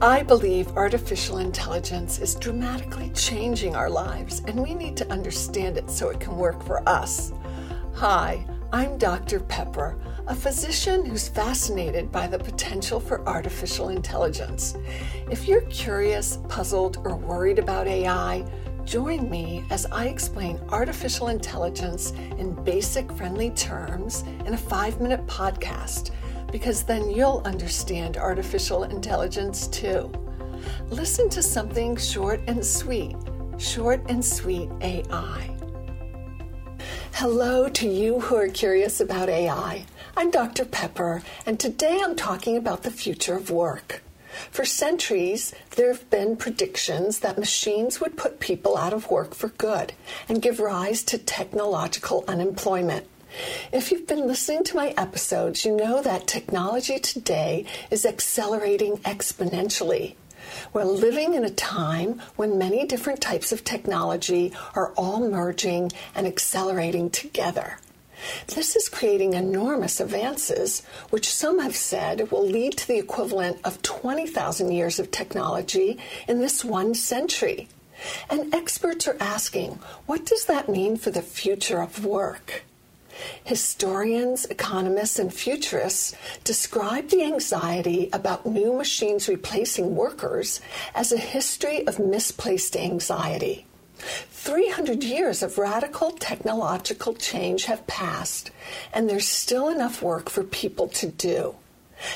I believe artificial intelligence is dramatically changing our lives, and we need to understand it so it can work for us. Hi, I'm Dr. Peper, a physician who's fascinated by the potential for artificial intelligence. If you're curious, puzzled, or worried about AI, join me as I explain artificial intelligence in basic, friendly terms in a five minute podcast, because then you'll understand artificial intelligence too. Listen to something short and sweet. Short and sweet AI. Hello to you who are curious about AI. I'm Dr. Peper, and today I'm talking about the future of work. For centuries, there have been predictions that machines would put people out of work for good and give rise to technological unemployment. If you've been listening to my episodes, you know that technology today is accelerating exponentially. We're living in a time when many different types of technology are all merging and accelerating together. This is creating enormous advances, which some have said will lead to the equivalent of 20,000 years of technology in this one century. And experts are asking, what does that mean for the future of work? Historians, economists, and futurists describe the anxiety about new machines replacing workers as a history of misplaced anxiety. 300 years of radical technological change have passed, and there's still enough work for people to do.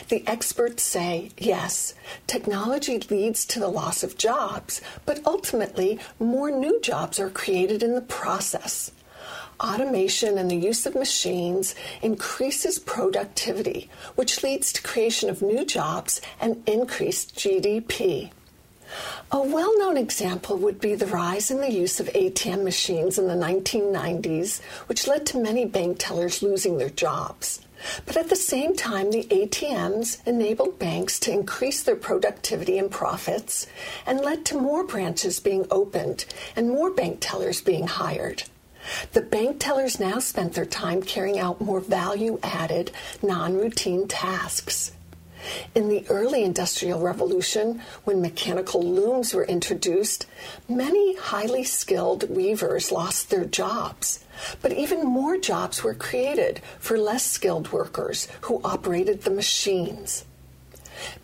The experts say, yes, technology leads to the loss of jobs, but ultimately, more new jobs are created in the process. Automation and the use of machines increases productivity, which leads to creation of new jobs and increased GDP. A well known example would be the rise in the use of ATM machines in the 1990s, which led to many bank tellers losing their jobs. But at the same time, the ATMs enabled banks to increase their productivity and profits and led to more branches being opened and more bank tellers being hired. The bank tellers now spent their time carrying out more value added, non routine tasks. In the early Industrial Revolution, when mechanical looms were introduced, many highly skilled weavers lost their jobs. But even more jobs were created for less skilled workers who operated the machines.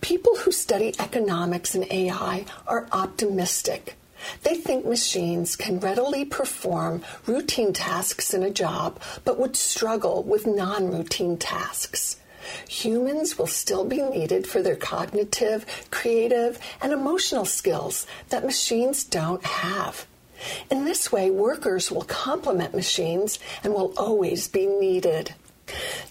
People who study economics and AI are optimistic. They think machines can readily perform routine tasks in a job, but would struggle with non routine tasks. Humans will still be needed for their cognitive, creative, and emotional skills that machines don't have. In this way, workers will complement machines and will always be needed.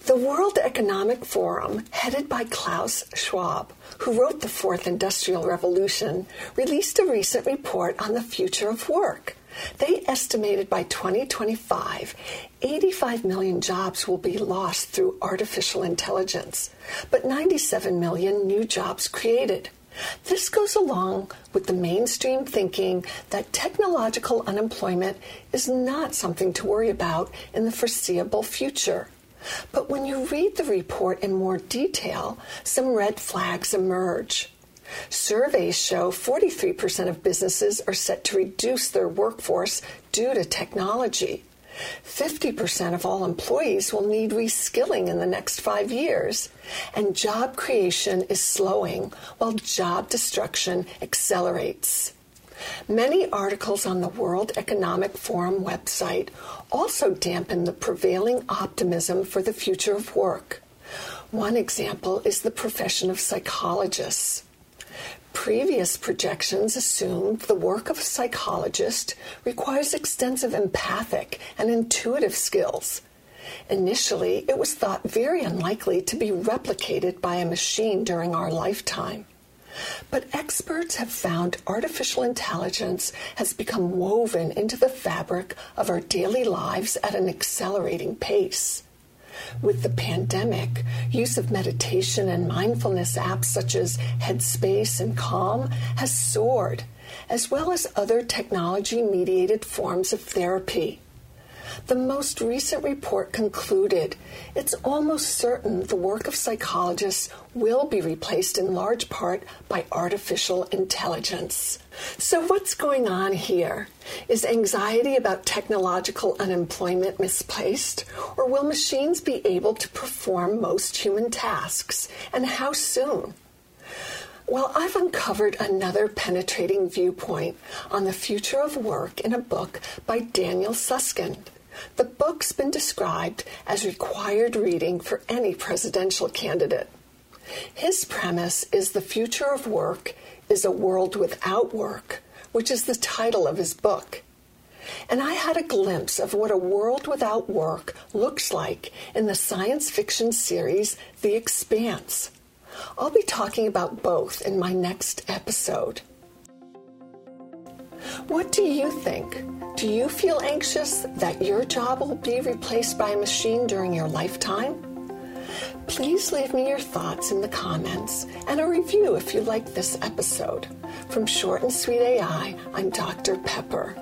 The World Economic Forum, headed by Klaus Schwab, who wrote the Fourth Industrial Revolution, released a recent report on the future of work. They estimated by 2025, 85 million jobs will be lost through artificial intelligence, but 97 million new jobs created. This goes along with the mainstream thinking that technological unemployment is not something to worry about in the foreseeable future. But when you read the report in more detail, some red flags emerge. Surveys show 43% of businesses are set to reduce their workforce due to technology. 50% of all employees will need reskilling in the next five years, and job creation is slowing while job destruction accelerates. Many articles on the World Economic Forum website also dampen the prevailing optimism for the future of work. One example is the profession of psychologists. Previous projections assumed the work of a psychologist requires extensive empathic and intuitive skills. Initially, it was thought very unlikely to be replicated by a machine during our lifetime. But experts have found artificial intelligence has become woven into the fabric of our daily lives at an accelerating pace. With the pandemic, use of meditation and mindfulness apps such as Headspace and Calm has soared, as well as other technology mediated forms of therapy. The most recent report concluded it's almost certain the work of psychologists will be replaced in large part by artificial intelligence. So, what's going on here? Is anxiety about technological unemployment misplaced? Or will machines be able to perform most human tasks? And how soon? Well, I've uncovered another penetrating viewpoint on the future of work in a book by Daniel Susskind. The book's been described as required reading for any presidential candidate. His premise is the future of work is a world without work, which is the title of his book. And I had a glimpse of what a world without work looks like in the science fiction series The Expanse. I'll be talking about both in my next episode. What do you think? Do you feel anxious that your job will be replaced by a machine during your lifetime? Please leave me your thoughts in the comments and a review if you like this episode. From Short and Sweet AI, I'm Dr. Peper.